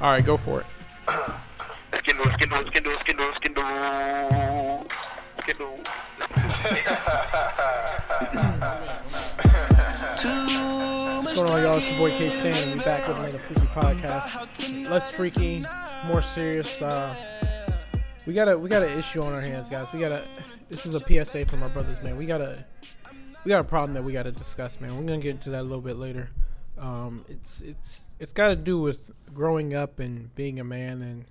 All right, go for it. Skindle, skindle, skindle, skindle, skindle, skindle. What's going on, y'all? It's your boy K Stan, and we back with another freaky podcast. Less freaky, more serious. Uh, we got a we got an issue on our hands, guys. We got a this is a PSA from our brothers, man. We got a we got a problem that we got to discuss, man. We're gonna get into that a little bit later. Um, it's it's it's got to do with growing up and being a man, and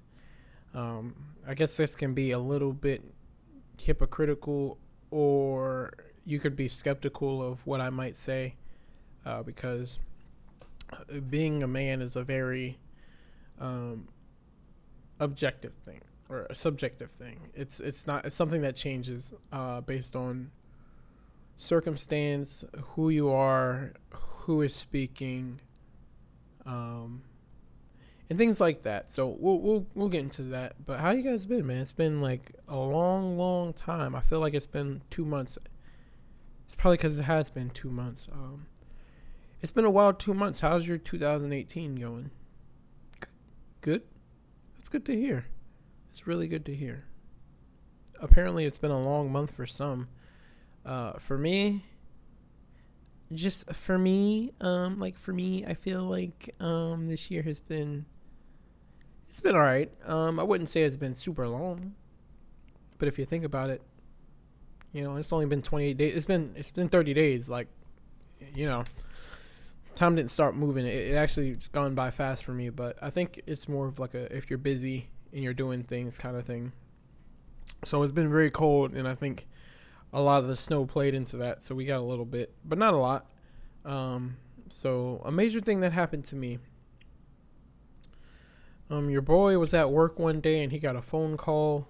um, I guess this can be a little bit hypocritical, or you could be skeptical of what I might say, uh, because being a man is a very um, objective thing or a subjective thing. It's it's not it's something that changes uh, based on circumstance, who you are, who is speaking, um, and things like that. So we'll we'll we'll get into that. But how you guys been, man? It's been like a long, long time. I feel like it's been two months. It's probably because it has been two months. Um, it's been a wild two months. How's your 2018 going? Good. That's good to hear. It's really good to hear. Apparently, it's been a long month for some. Uh, for me, just for me, um, like for me, I feel like um, this year has been. It's been alright. Um, I wouldn't say it's been super long, but if you think about it, you know, it's only been 28 days. It's been it's been 30 days. Like, you know, time didn't start moving. It, it actually it's gone by fast for me. But I think it's more of like a if you're busy and you're doing things kind of thing. So it's been very cold, and I think a lot of the snow played into that. So we got a little bit, but not a lot. Um, so a major thing that happened to me. Um, your boy was at work one day and he got a phone call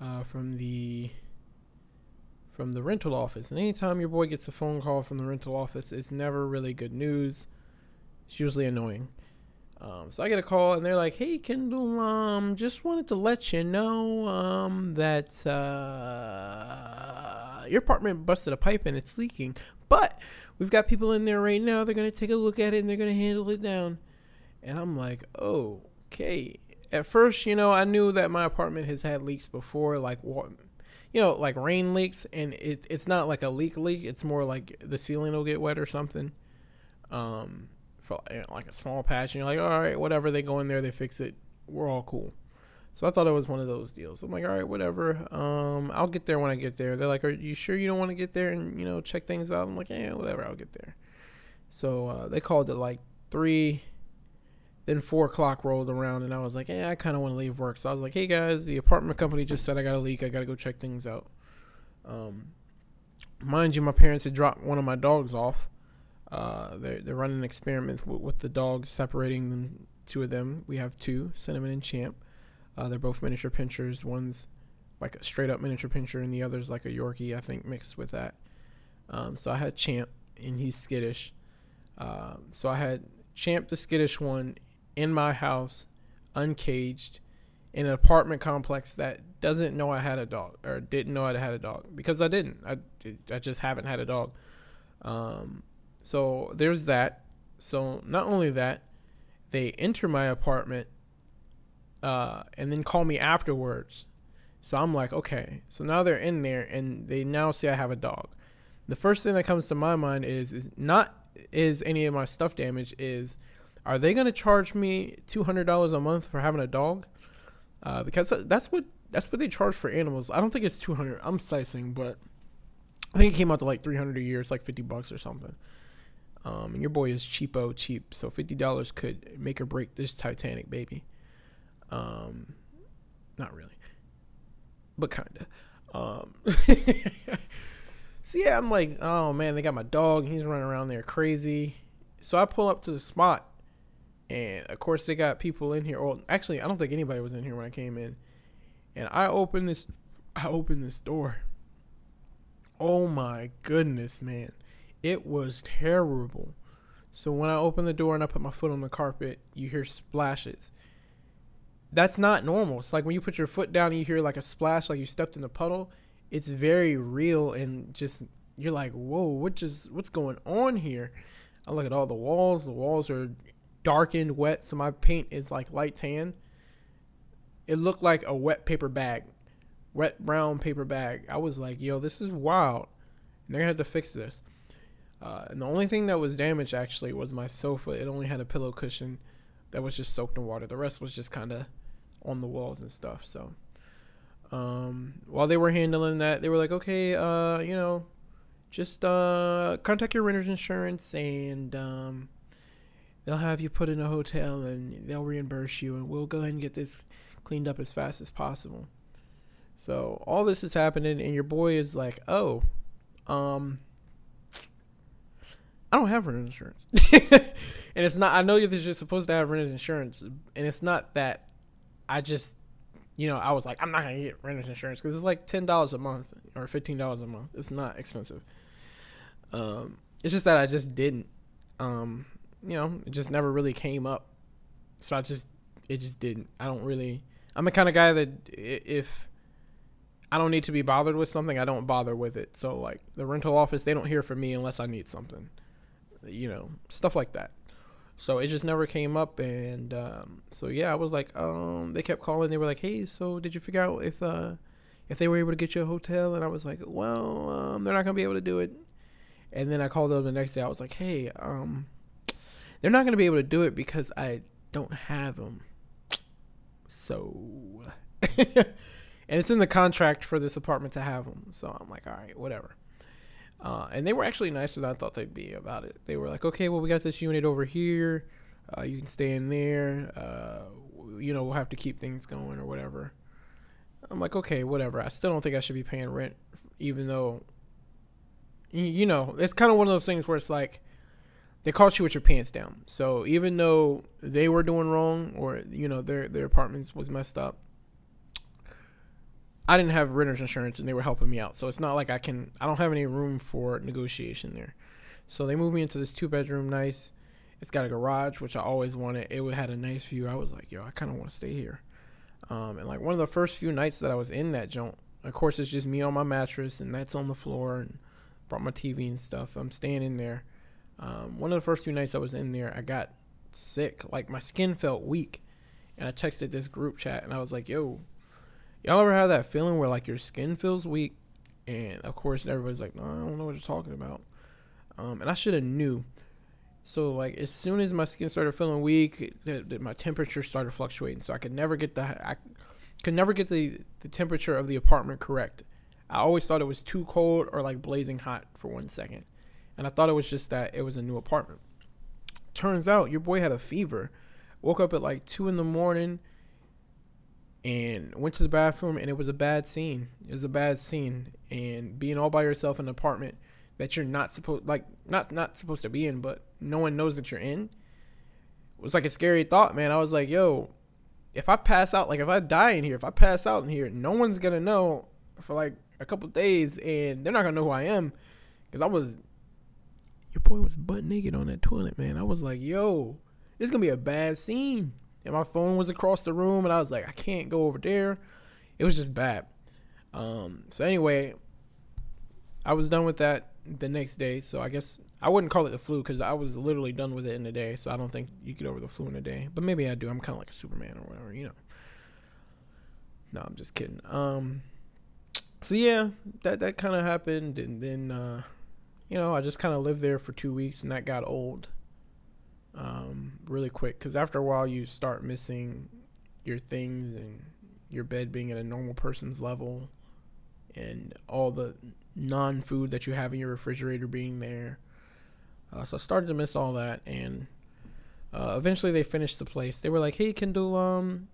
uh, from the from the rental office. And anytime your boy gets a phone call from the rental office, it's never really good news. It's usually annoying. Um, so I get a call and they're like, "Hey Kendall, um, just wanted to let you know um, that uh, your apartment busted a pipe and it's leaking, but we've got people in there right now. They're gonna take a look at it and they're gonna handle it down." And I'm like, "Oh, okay." At first, you know, I knew that my apartment has had leaks before, like what, you know, like rain leaks, and it, it's not like a leak leak. It's more like the ceiling will get wet or something. Um, for like a small patch, and you're like, all right, whatever. They go in there, they fix it. We're all cool. So I thought it was one of those deals. I'm like, all right, whatever. Um, I'll get there when I get there. They're like, are you sure you don't want to get there and you know check things out? I'm like, yeah, whatever. I'll get there. So uh, they called it like three. Then four o'clock rolled around, and I was like, "Yeah, I kind of want to leave work." So I was like, "Hey guys, the apartment company just said I got a leak. I got to go check things out." Um, mind you, my parents had dropped one of my dogs off. Uh, they're they're running experiments w- with the dogs, separating them. Two of them. We have two, Cinnamon and Champ. Uh, they're both miniature pinchers. One's like a straight up miniature pincher, and the other's like a Yorkie, I think, mixed with that. Um, so I had Champ, and he's skittish. Um, so I had Champ, the skittish one, in my house, uncaged, in an apartment complex that doesn't know I had a dog or didn't know I had a dog because I didn't. I, I just haven't had a dog. Um, so there's that. So not only that, they enter my apartment uh, and then call me afterwards. So I'm like, okay. So now they're in there and they now see I have a dog. The first thing that comes to my mind is is not is any of my stuff damaged is are they going to charge me $200 a month for having a dog? Uh, because that's what that's what they charge for animals. I don't think it's 200. I'm sizing, but I think it came out to like 300 a year. It's like 50 bucks or something. Um, and your boy is cheapo cheap, so $50 could make or break this Titanic baby. Um, not really, but kinda. Um, so yeah, I'm like, oh man, they got my dog. He's running around there crazy. So I pull up to the spot, and of course they got people in here. Well, actually, I don't think anybody was in here when I came in. And I open this, I open this door. Oh my goodness, man, it was terrible. So when I open the door and I put my foot on the carpet, you hear splashes that's not normal. It's like when you put your foot down and you hear like a splash, like you stepped in a puddle. It's very real and just you're like, whoa, what just what's going on here? I look at all the walls. The walls are darkened wet, so my paint is like light tan. It looked like a wet paper bag, wet brown paper bag. I was like, yo, this is wild. And they're gonna have to fix this. Uh, and the only thing that was damaged actually was my sofa. It only had a pillow cushion that was just soaked in water. The rest was just kind of on the walls and stuff. So um, while they were handling that, they were like, okay, uh, you know, just uh, contact your renter's insurance and um, they'll have you put in a hotel and they'll reimburse you and we'll go ahead and get this cleaned up as fast as possible. So all this is happening and your boy is like, oh, um, I don't have renter's insurance. and it's not, I know you're supposed to have renter's insurance and it's not that I just, you know, I was like, I'm not going to get renter's insurance because it's like $10 a month or $15 a month. It's not expensive. Um, it's just that I just didn't. Um, you know, it just never really came up. So I just, it just didn't. I don't really. I'm the kind of guy that if I don't need to be bothered with something, I don't bother with it. So like the rental office, they don't hear from me unless I need something. You know, stuff like that. So it just never came up, and um, so yeah, I was like, um, they kept calling. They were like, hey, so did you figure out if uh, if they were able to get you a hotel? And I was like, well, um, they're not gonna be able to do it. And then I called them the next day. I was like, hey, um, they're not going to be able to do it because I don't have them. So, and it's in the contract for this apartment to have them. So I'm like, all right, whatever. Uh, and they were actually nicer than I thought they'd be about it. They were like, okay, well, we got this unit over here. Uh, you can stay in there. Uh, you know, we'll have to keep things going or whatever. I'm like, okay, whatever. I still don't think I should be paying rent, even though you know, it's kind of one of those things where it's like they caught you with your pants down. So even though they were doing wrong or you know their their apartments was messed up, I didn't have renter's insurance and they were helping me out. So it's not like I can I don't have any room for negotiation there. So they moved me into this two bedroom, nice. It's got a garage, which I always wanted. It had a nice view. I was like, yo, I kind of want to stay here. Um, and like one of the first few nights that I was in that joint, of course, it's just me on my mattress and that's on the floor and brought my TV and stuff. I'm staying in there. Um, one of the first few nights I was in there, I got sick. Like my skin felt weak, and I texted this group chat and I was like, "Yo, y'all ever have that feeling where like your skin feels weak?" And of course, everybody's like, "No, I don't know what you're talking about." Um, and I should have knew. So like as soon as my skin started feeling weak, the, the, my temperature started fluctuating. So I could never get the I could never get the the temperature of the apartment correct. I always thought it was too cold or like blazing hot for one second. And I thought it was just that it was a new apartment. Turns out your boy had a fever. Woke up at like two in the morning and went to the bathroom and it was a bad scene. It was a bad scene. And being all by yourself in an apartment that you're not supposed like not not supposed to be in, but no one knows that you're in. Was like a scary thought, man. I was like, yo, if I pass out, like if I die in here, if I pass out in here, no one's gonna know for like a couple days, and they're not gonna know who I am because I was. Your boy was butt naked on that toilet, man. I was like, yo, this is gonna be a bad scene. And my phone was across the room, and I was like, I can't go over there. It was just bad. Um, so anyway, I was done with that the next day. So I guess I wouldn't call it the flu because I was literally done with it in a day. So I don't think you get over the flu in a day. But maybe I do. I'm kind of like a Superman or whatever, you know. No, I'm just kidding. Um, so yeah, that that kind of happened, and then uh, you know I just kind of lived there for two weeks, and that got old um, really quick because after a while you start missing your things and your bed being at a normal person's level, and all the non-food that you have in your refrigerator being there. Uh, so I started to miss all that, and uh, eventually they finished the place. They were like, "Hey, Kendall, um,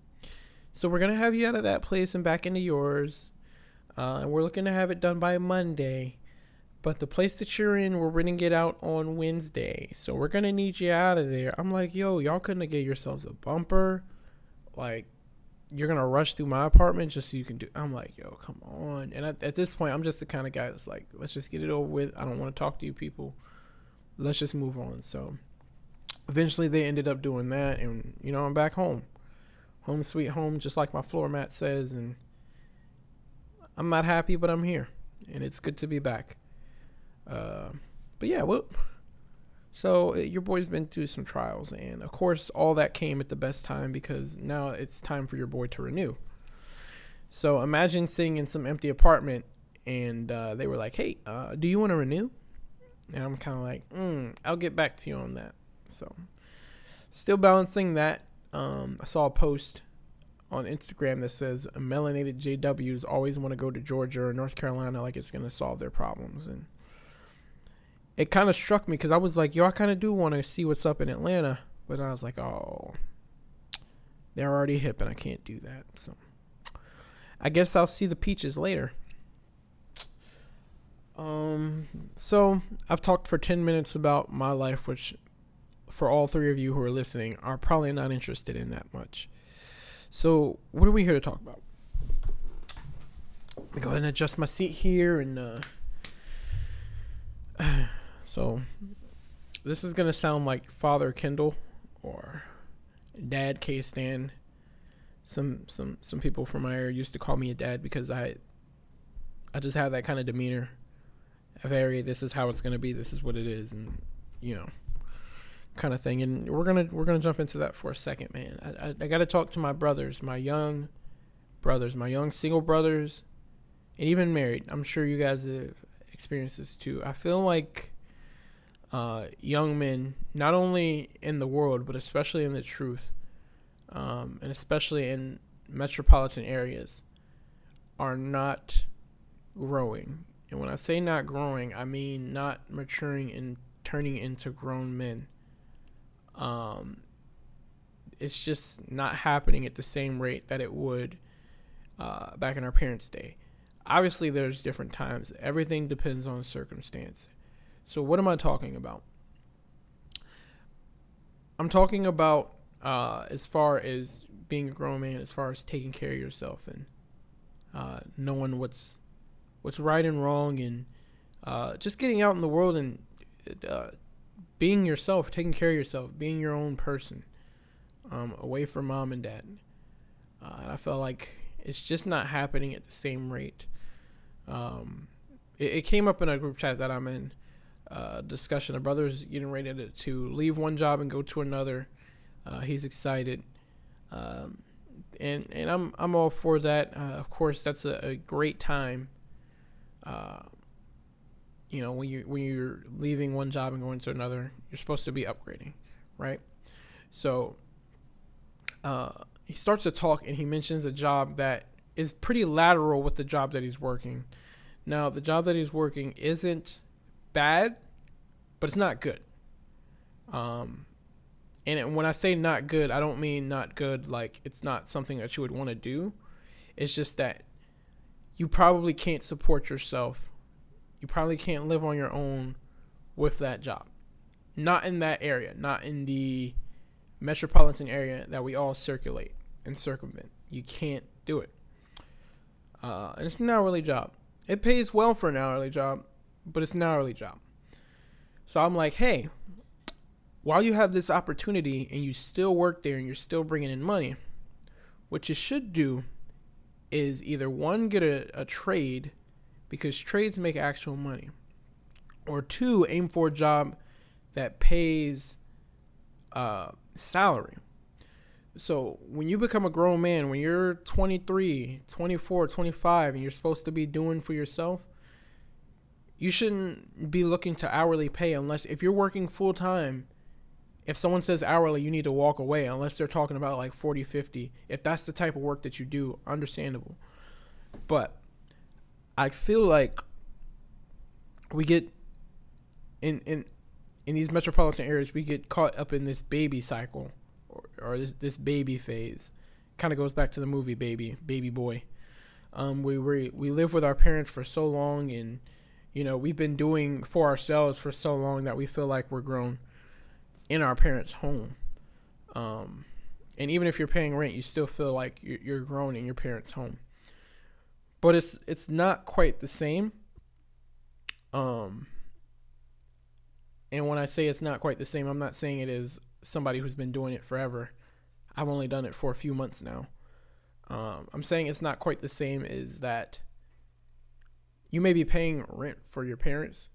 so we're gonna have you out of that place and back into yours." Uh, and we're looking to have it done by Monday. But the place that you're in, we're renting it out on Wednesday. So we're going to need you out of there. I'm like, yo, y'all couldn't get yourselves a bumper. Like, you're going to rush through my apartment just so you can do. I'm like, yo, come on. And at, at this point, I'm just the kind of guy that's like, let's just get it over with. I don't want to talk to you people. Let's just move on. So eventually they ended up doing that. And, you know, I'm back home. Home sweet home, just like my floor mat says. And, I'm not happy, but I'm here, and it's good to be back. Uh, but yeah, So uh, your boy's been through some trials, and of course, all that came at the best time because now it's time for your boy to renew. So imagine sitting in some empty apartment, and uh, they were like, "Hey, uh, do you want to renew?" And I'm kind of like, mm, "I'll get back to you on that." So, still balancing that. Um, I saw a post on Instagram that says melanated JWs always want to go to Georgia or North Carolina like it's going to solve their problems. And it kind of struck me because I was like, yo, I kind of do want to see what's up in Atlanta. But I was like, oh, they're already hip and I can't do that. So I guess I'll see the peaches later. Um, so I've talked for 10 minutes about my life, which for all three of you who are listening are probably not interested in that much. So, what are we here to talk about? Go ahead and adjust my seat here. And uh, so, this is to sound like Father Kendall or Dad K Stan. Some some some people from my area used to call me a dad because I I just have that kind of demeanor. Very this is how it's to be. This is what it is, and you know kind of thing. And we're gonna we're gonna jump into that for a second, man. I I, I got to talk to my brothers, my young brothers, my young single brothers, and even married. I'm sure you guys have experienced this too. I feel like uh, young men, not only in the world but especially in the truth, um, and especially in metropolitan areas, are not growing. And when I say not growing, I mean not maturing and turning into grown men. Um, it's just not happening at the same rate that it would uh, back in our parents' day. Obviously, there's different times. Everything depends on circumstance. So, what am I talking about? I'm talking about uh, as far as being a grown man, as far as taking care of yourself and uh, knowing what's what's right and wrong, and uh, just getting out in the world and uh, being yourself, taking care of yourself, being your own person, um, away from mom and dad. Uh, and I felt like it's just not happening at the same rate. Um, it, it, came up in a group chat that I'm in. Uh, discussion. A brother's getting ready to, to, leave one job and go to another. Uh, he's excited, um, and and I'm I'm all for that. Uh, of course, that's a, a great time uh, you know when you when you're leaving one job and going to another you're supposed to be upgrading right so he starts to talk and he mentions a job that is pretty lateral with the job that he's working now the job that he's working isn't bad but it's not good um and it, when i say not good i don't mean not good like it's not something that you would want to do it's just that you probably can't support yourself you probably can't live on your own with that job. Not in that area, not in the metropolitan area that we all circulate and circumvent. You can't do it. Uh, and it's an hourly job. It pays well for an hourly job, but it's an hourly job. So I'm like, hey, while you have this opportunity and you still work there and you're still bringing in money, what you should do is either one, get a, a trade because trades make actual money. Or two, aim for a job that pays uh, salary. So when you become a grown man, when you're 23, 24, 25, and you're supposed to be doing for yourself, you shouldn't be looking to hourly pay unless if you're working full time. If someone says hourly, you need to walk away unless they're talking about like 40, 50. If that's the type of work that you do, understandable. But I feel like we get in in in these metropolitan areas we get caught up in this baby cycle or, or this this baby phase. Kind of goes back to the movie Baby, Baby Boy. Um, we we we live with our parents for so long, and you know we've been doing for ourselves for so long that we feel like we're grown in our parents' home. Um, and even if you're paying rent, you still feel like you're, grown in your parents' home but it's it's not quite the same. Um, and when I say it's not quite the same, I'm not saying it is somebody who's been doing it forever. I've only done it for a few months now. Um, I'm saying it's not quite the same as that you may be paying rent for your parents,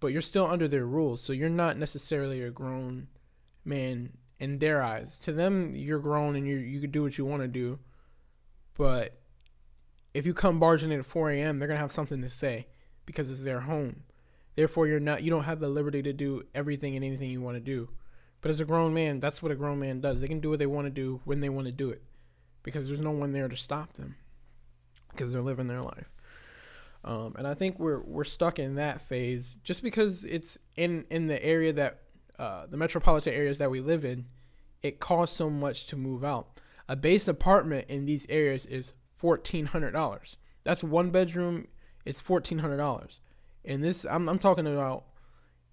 but you're still under their rules. So you're not necessarily a grown man in their eyes. To them, you're grown and you you can do what you want to do. But if you come barging in at 4 a.m., they're gonna have something to say because it's their home. Therefore, you're not you don't have the liberty to do everything and anything you want to do. But as a grown man, that's what a grown man does. They can do what they want to do when they want to do it because there's no one there to stop them because they're living their life. Um, and I think we're we're stuck in that phase just because it's in in the area that uh, the metropolitan areas that we live in, it costs so much to move out. A base apartment in these areas is fourteen hundred dollars. That's one bedroom. It's fourteen hundred dollars. And this, I'm, I'm talking about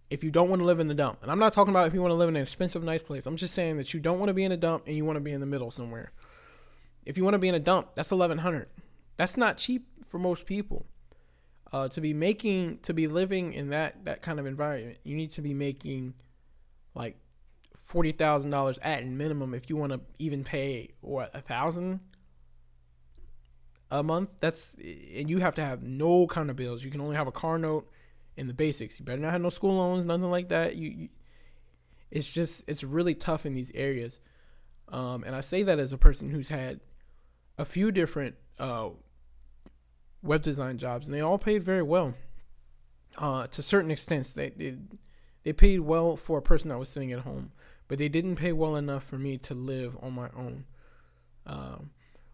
if you don't want to live in the dump. And I'm not talking about if you want to live in an expensive, nice place. I'm just saying that you don't want to be in a dump and you want to be in the middle somewhere. If you want to be in a dump, that's eleven hundred. That's not cheap for most people. Uh, to be making, to be living in that that kind of environment, you need to be making like forty thousand dollars at minimum if you want to even pay what a thousand a month. That's and you have to have no kind of bills. You can only have a car note and the basics. You better not have no school loans, nothing like that. You, you it's just it's really tough in these areas. Um, and I say that as a person who's had a few different uh, web design jobs, and they all paid very well. Uh, to certain extents, they, they they paid well for a person that was sitting at home, but they didn't pay well enough for me to live on my own. Um,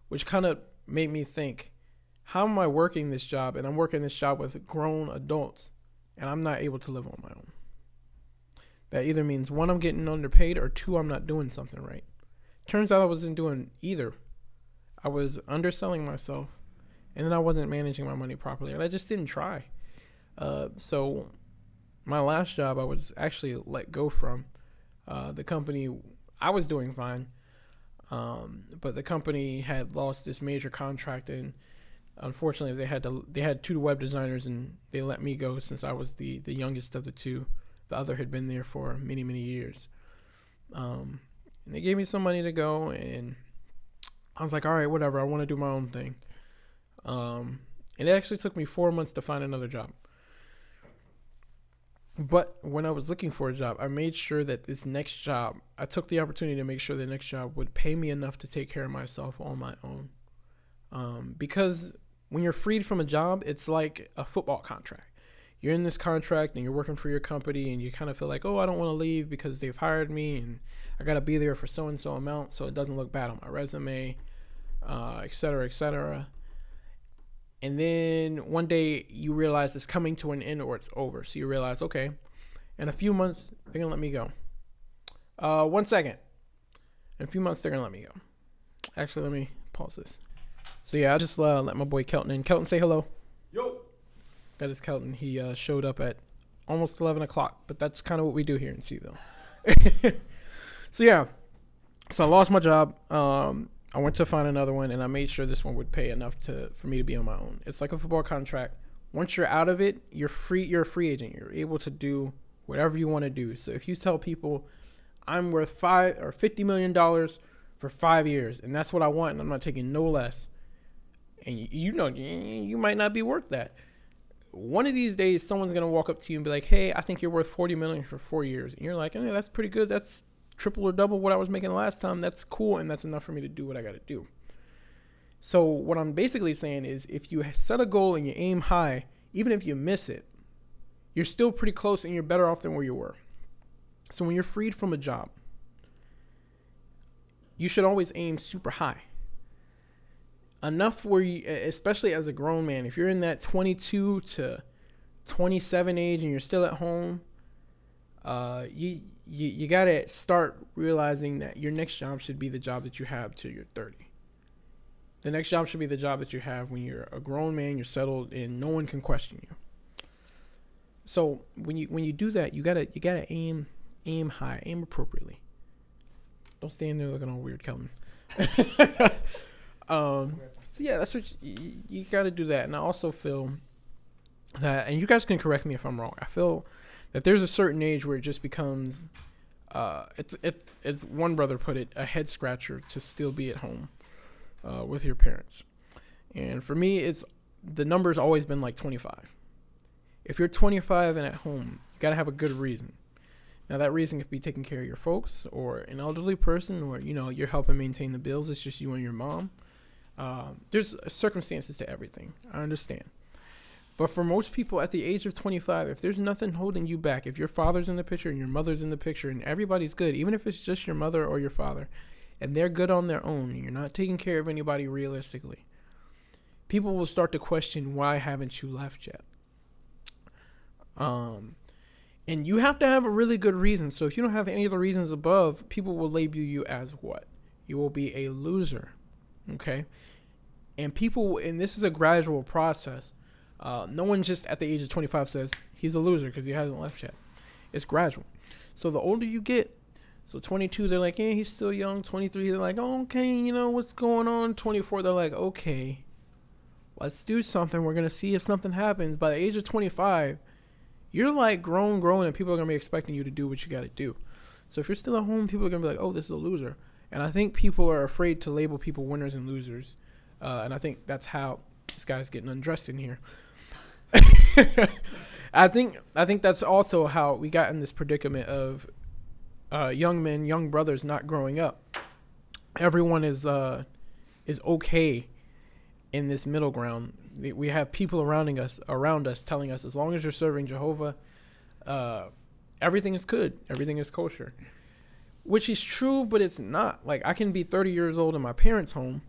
which kind of made me think, how am I working this job? And I'm working this job with grown adults, and I'm not able to live on my own. That either means one, I'm getting underpaid, or two, I'm not doing something right. Turns out I wasn't doing either. I was underselling myself, and then I wasn't managing my money properly, and I just didn't try. Uh, so, my last job, I was actually let go from. Uh, the company, I was doing fine, um, but the company had lost this major contract, and unfortunately, they had to they had two web designers, and they let me go since I was the the youngest of the two. The other had been there for many many years. Um, and they gave me some money to go, and I was like, all right, whatever. I want to do my own thing. Um, and it actually took me four months to find another job. But when I was looking for a job, I made sure that this next job, I took the opportunity to make sure the next job would pay me enough to take care of myself on my own. Um, because when you're freed from a job, it's like a football contract. You're in this contract and you're working for your company, and you kind of feel like, oh, I don't want to leave because they've hired me and I got to be there for so and so amount so it doesn't look bad on my resume, uh, et cetera, et cetera and then one day you realize it's coming to an end or it's over. So you realize, okay, in a few months they're gonna let me go. Uh, one second. In a few months they're gonna let me go. Actually, let me pause this. So yeah, I just uh, let my boy Kelton in. Kelton, say hello. Yo. That is Kelton. He uh, showed up at almost eleven o'clock, but that's kind of what we do here in C-ville. so yeah, so I lost my job. Um, I went to find another one, and I made sure this one would pay enough to for me to be on my own. It's like a football contract. Once you're out of it, you're free. You're a free agent. You're able to do whatever you want to do. So if you tell people, I'm worth five or fifty million dollars for five years, and that's what I want, and I'm not taking no less, and you, know you might not be worth that. One of these days, someone's gonna walk up to you and be like, "Hey, I think you're worth forty million for four years," and you're like, "Hey, that's pretty good. That's triple or double what I was making last time, that's cool and that's enough for me to do what I got to do. So, what I'm basically saying is if you set a goal and you aim high, even if you miss it, you're still pretty close and you're better off than where you were. So, when you're freed from a job, you should always aim super high. Enough where you, especially as a grown man, if you're in that 22 to 27 age and you're still at home, uh, you you, you got to start realizing that your next job should be the job that you have till you're 30. The next job should be the job that you have when you're a grown man, you're settled, and no one can question you. So when you when you do that, you gotta you gotta aim aim high, aim appropriately. Don't stand there looking all weird, Kelton. um, so yeah, that's what you, you got to do that. And I also feel that, and you guys can correct me if I'm wrong. I feel that there's a certain age where it just becomes uh, it's it one brother put it a head scratcher to still be at home uh, with your parents and for me it's the number's always been like 25 if you're 25 and at home You got to have a good reason. Now that reason could be taking care of your folks or an elderly person, or you know you're helping maintain the bills. It's just you and your mom. Um, there's circumstances to everything. I understand. But for most people at the age of 25, if there's nothing holding you back, if your father's in the picture and your mother's in the picture and everybody's good, even if it's just your mother or your father, and they're good on their own, and you're not taking care of anybody realistically, people will start to question why haven't you left yet? Um, and you have to have a really good reason. So if you don't have any of the reasons above, people will label you as what? You will be a loser. Okay? And people, and this is a gradual process. Uh, no one just at the age of 25 says he's a loser because he hasn't left yet. It's gradual. So the older you get, so 22, they're like, yeah, he's still young. 23, they're like, okay, you know, what's going on? 24, they're like, okay, let's do something. We're going to see if something happens. By the age of 25, you're like grown, grown, and people are gonna be expecting you to do what you got to do. So if you're still at home, people are gonna be like, "Oh, this is a loser," and I think people are afraid to label people winners and losers, uh, and I think that's how this guy's getting undressed in here. I think I think that's also how we got in this predicament of uh, young men, young brothers not growing up. Everyone is uh, is okay in this middle ground. We have people around us around us telling us as long as you're serving Jehovah, uh, everything is good, everything is kosher, which is true, but it's not. Like I can be 30 years old in my parents' home,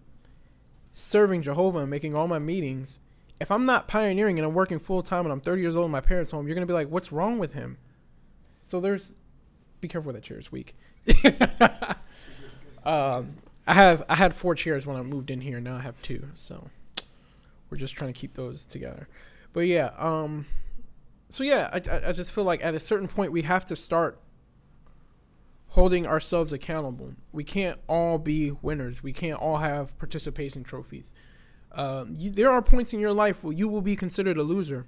serving Jehovah and making all my meetings. If I'm not pioneering and I'm working full time and I'm 30 years old in my parents' home, you're gonna be like, "What's wrong with him?" So there's, be careful with that chair. It's weak. um, I have I had four chairs when I moved in here. Now I have two. So we're just trying to keep those together. But yeah, um, so yeah, I, I, I just feel like at a certain point we have to start holding ourselves accountable. We can't all be winners. We can't all have participation trophies. Um, you, there are points in your life where you will be considered a loser.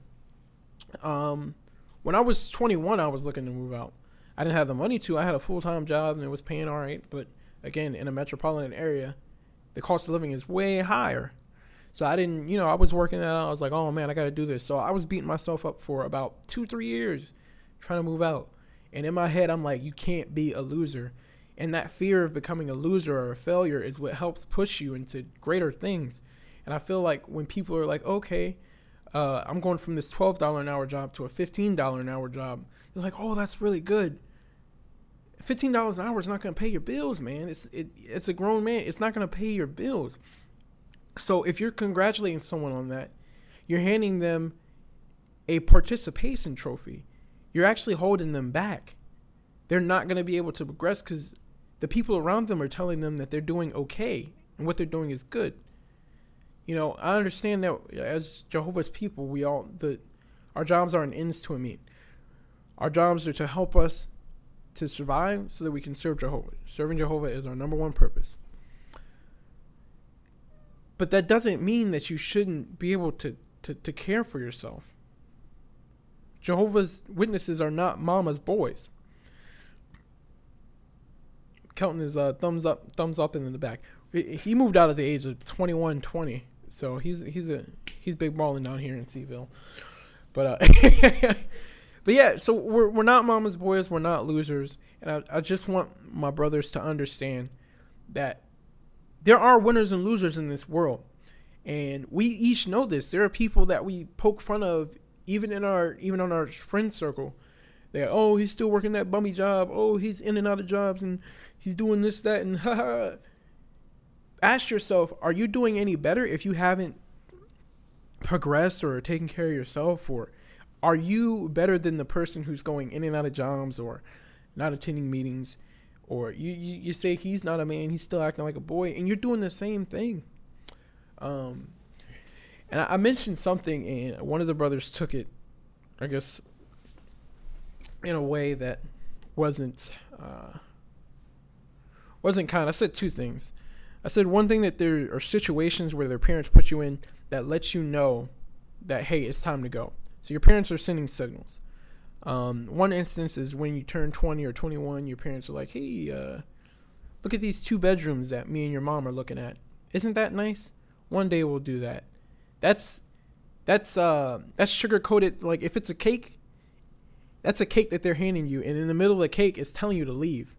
Um, when I was 21, I was looking to move out. I didn't have the money to. I had a full time job and it was paying all right, but again, in a metropolitan area, the cost of living is way higher. So I didn't, you know, I was working that out. I was like, oh man, I got to do this. So I was beating myself up for about two, three years trying to move out. And in my head, I'm like, you can't be a loser. And that fear of becoming a loser or a failure is what helps push you into greater things. And I feel like when people are like, okay, uh, I'm going from this $12 an hour job to a $15 an hour job, they're like, oh, that's really good fifteen dollars an hour is not going to pay your bills, man. It's it, it's a grown man. It's not going to pay your bills. So if you're congratulating someone on that, you're handing them a participation trophy. You're actually holding them back. They're not going to be able to progress because the people around them are telling them that they're doing okay and what they're doing is good. You know, I understand that as Jehovah's people, we all the our jobs are an ends to a mean. Our jobs are to help us to survive so that we can serve Jehovah. Serving Jehovah is our number one purpose. But that doesn't mean that you shouldn't be able to, to, to care for yourself. Jehovah's Witnesses are not mama's boys. Kelton is uh, thumbs up, thumbs up in the back. He moved out at the age of 21, 20. So he's he's a he's big balling down here in C-ville. But uh But yeah, so we're we're not mama's boys, we're not losers, and I, I just want my brothers to understand that there are winners and losers in this world, and we each know this. There are people that we poke fun of, even in our even on our friend circle. That oh he's still working that bummy job. Oh he's in and out of jobs and he's doing this that and haha. Ask yourself, are you doing any better if you haven't progressed or taken care of yourself? Or are you better than the person who's going in and out of jobs or not attending meetings? Or you, you, you say he's not a man he's still acting like a boy and you're doing the same thing. Um and I, I mentioned something and one of the brothers took it i guess in a way that wasn't uh wasn't kind. I said two things i said one thing that there are situations where their parents put you in that lets you know that hey it's time to go so your parents are sending signals. Um, one instance is when you turn 20 or 21, your parents are like, hey, uh, look at these two bedrooms that me and your mom are looking at. Isn't that nice? One day we'll do that. That's that's uh that's sugar coated like if it's a cake That's a cake that they're handing you, and in the middle of the cake, it's telling you to leave.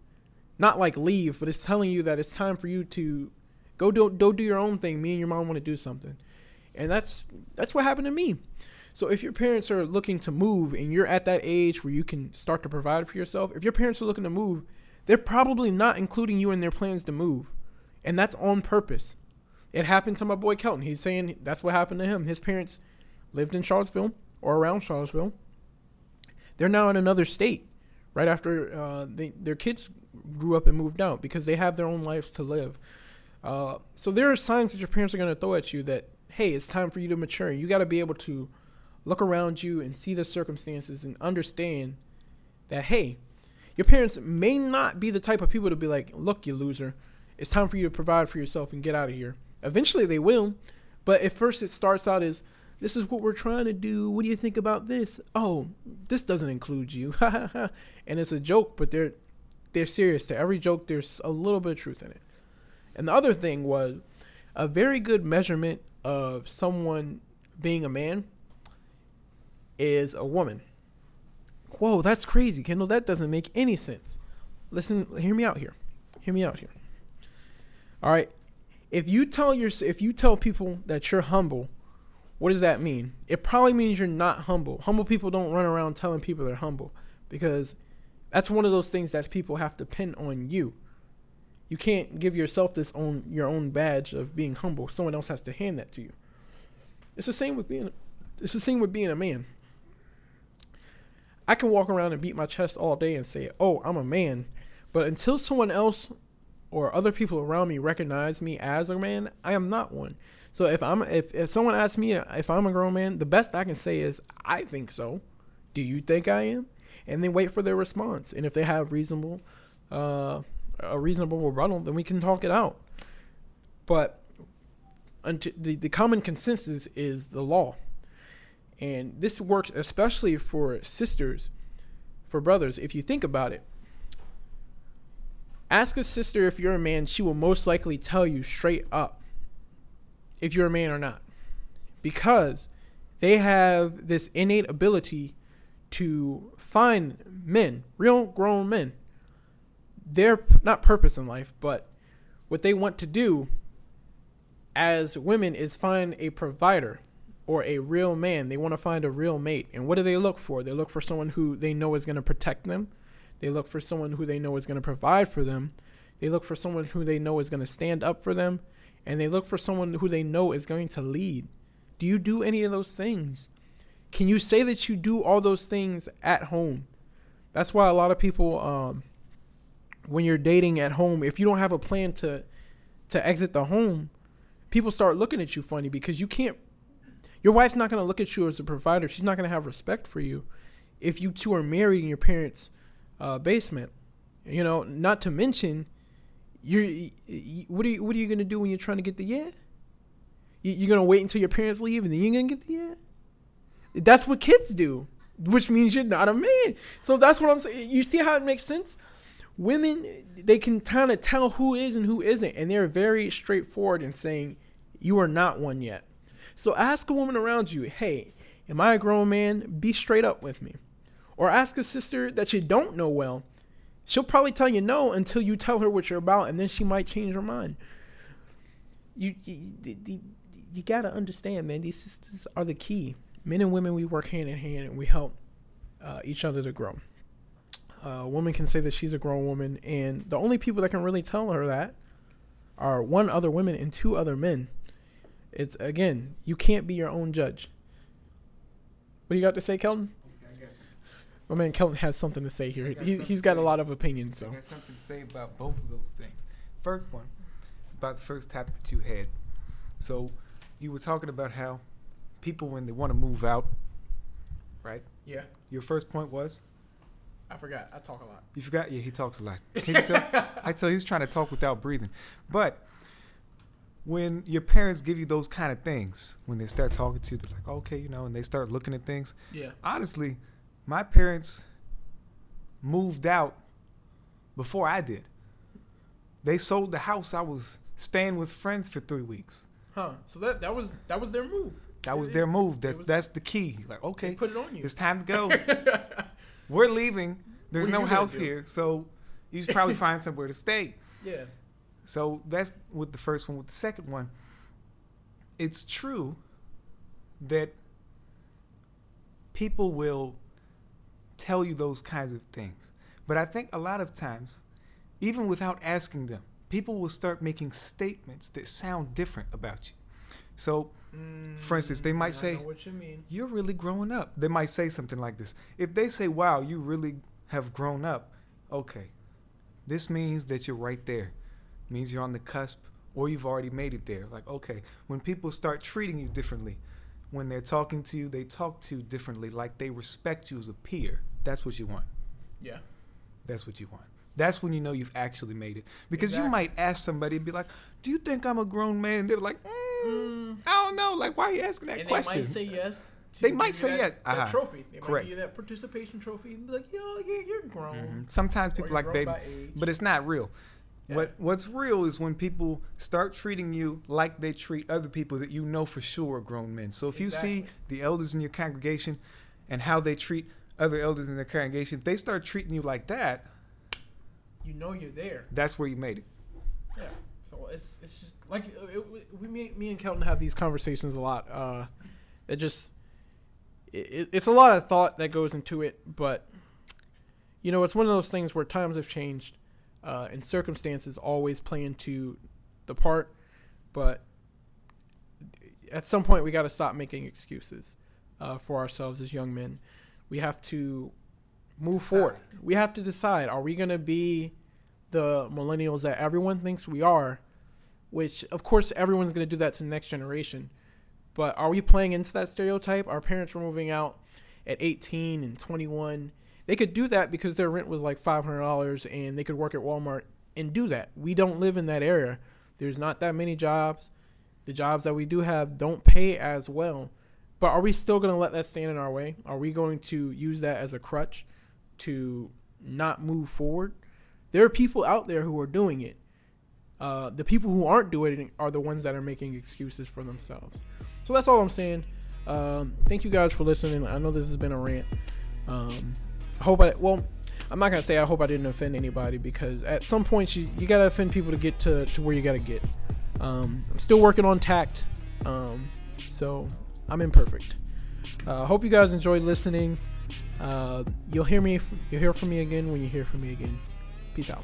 Not like leave, but it's telling you that it's time for you to go do go do your own thing. Me and your mom want to do something, and that's that's what happened to me. So if your parents are looking to move and you're at that age where you can start to provide for yourself, if your parents are looking to move, they're probably not including you in their plans to move. And that's on purpose. It happened to my boy Kelton. He's saying that's what happened to him. His parents lived in Charlottesville or around Charlottesville. They're now in another state right after uh, they, their kids grew up and moved out because they have their own lives to live. Uh, so there are signs that your parents are going to throw at you that, hey, it's time for you to mature. You got to be able to look around you and see the circumstances and understand that, hey, your parents may not be the type of people to be like, look, you loser, it's time for you to provide for yourself and get out of here. Eventually they will, but at first it starts out as, this is what we're trying to do. What do you think about this? Oh, this doesn't include you. and it's a joke, but they're they're serious. To every joke, there's a little bit of truth in it. And the other thing was a very good measurement of someone being a man is a woman. Whoa, that's crazy, Kendall. That doesn't make any sense. Listen, hear me out here. Hear me out here. All right. If you tell your if you tell people that you're humble, what does that mean? It probably means you're not humble. Humble people don't run around telling people they're humble because that's one of those things that people have to pin on you. You can't give yourself this own your own badge of being humble. Someone else has to hand that to you. It's the same with being it's the same with being a man. I can walk around and beat my chest all day and say, "Oh, I'm a man." But until someone else or other people around me recognize me as a man, I am not one. So if I'm if, if someone asks me if I'm a grown man, the best I can say is I think so. Do you think I am? And then wait for their response. And if they have reasonable uh, a reasonable rebuttal, then we can talk it out. But until the, the common consensus is the law. And this works especially for sisters, for brothers. If you think about it, ask a sister if you're a man, she will most likely tell you straight up if you're a man or not. Because they have this innate ability to find men, real grown men. Their not purpose in life, but what they want to do as women is find a provider or a real man. They want to find a real mate. And what do they look for? They look for someone who they know is going to protect them. They look for someone who they know is going to provide for them. They look for someone who they know is going to stand up for them. And they look for someone who they know is going to lead. Do you do any of those things? Can you say that you do all those things at home? That's why a lot of people, um, when you're dating at home, if you don't have a plan to to exit the home, people start looking at you funny because you can't your wife's not going to look at you as a provider. She's not going to have respect for you if you two are married and your parents' uh, basement. You know, not to mention, you're what are you what are you to do when you're trying to get the yeah? You're to wait until your parents leave and then you're to get the yeah. That's what kids do, which means you're not a man. So that's what I'm saying. You see how it makes sense? Women, they can kind of tell who is and who isn't, and they're very straightforward in saying, You are not one yet. So ask a woman around you, hey, am I a grown man? Be straight up with me. Or ask a sister that you don't know well. She'll probably tell you no until you tell her what you're about, and then she might change her mind. You, you, you, you gotta understand, man. These sisters are the key. Men and women, we work hand in hand, and we help uh, each other to grow. Uh, a woman can say that she's a grown woman, and the only people that can really tell her that are one other woman and two other men. It's again, you can't be your own judge. What do you got to say, Kelton? My man Kelton has something to say here. He, he's got a lot of opinions. So I got something to say about both of those things. First one, about the first topic that you had. So you were talking about how people when they want to move out, right? Yeah. Your first point was I forgot. I talk a lot. you forgot. Yeah, he talks a lot. Tell? I tell you, he's trying to talk without breathing. But when your parents give you those kind of things, when they start talking to you, they're like, okay, you know, and they start looking at things. Yeah. Honestly, my parents moved out before I did. They sold the house I was staying with friends for three weeks. Huh. So that that was that was their move. That was their move. That's was- that's the key. Like, okay, put it on you. it's time to go. we're leaving. There's no house here, so you should probably find somewhere to stay. Yeah. So that's with the first one. With the second one, it's true that people will tell you those kinds of things. But I think a lot of times, even without asking them, people will start making statements that sound different about you. So, For instance, they might Mm, I say- you you're really growing up. They might say something like this. If they say, wow, you really have grown up, okay, this means that you're right there. means you're on the cusp or you've already made it there. Like, okay, when people start treating you differently, when they're talking to you, they talk to you differently, like they respect you as a peer. That's what you want. Yeah. That's what you want. That's when you know you've actually made it. Because you might ask somebody and be like, Do you think I'm a grown man? They're like, mm, Mm. I don't know. Like, why are you asking that and question? they might say yes. They might say that, yes. That Uh-huh. trophy. They Correct. might give you that participation trophy and be like, yo, yeah, you're grown. Mhm. Sometimes people like baby, but it's not real. Yeah. What What's real is when people start treating you like they treat other people that you know for sure are grown men. So if you see the elders in your congregation and how they treat other elders in the congregation, if they start treating you like that, You know you're there. that's where you made it. Yeah. So it's it's just like it, it- we me, me and Kelton have these conversations a lot. Uh, it just it, it's a lot of thought that goes into it, but you know it's one of those things where times have changed, uh, and circumstances always play into the part, but at some point we got to stop making excuses uh, for ourselves as young men. We have to move forward. We have to decide: Are we going to be the millennials that everyone thinks we are? Which, of course, everyone's going to do that to the next generation. But are we playing into that stereotype? Our parents were moving out at 18 and 21. They could do that because their rent was like $500 and they could work at Walmart and do that. We don't live in that area. There's not that many jobs. The jobs that we do have don't pay as well. But are we still going to let that stand in our way? Are we going to use that as a crutch to not move forward? There are people out there who are doing it. Uh, the people who aren't doing it are the ones that are making excuses for themselves. So that's all I'm saying. Um, thank you guys for listening. I know this has been a rant. Um, I hope I well, I'm not gonna say I hope I didn't offend anybody because at some point you you gotta offend people to get to, to where you gotta get. Um, I'm still working on tact, um, so I'm imperfect. Uh, hope you guys enjoyed listening. Uh, you'll hear me. You'll hear from me again when you hear from me again. Peace out.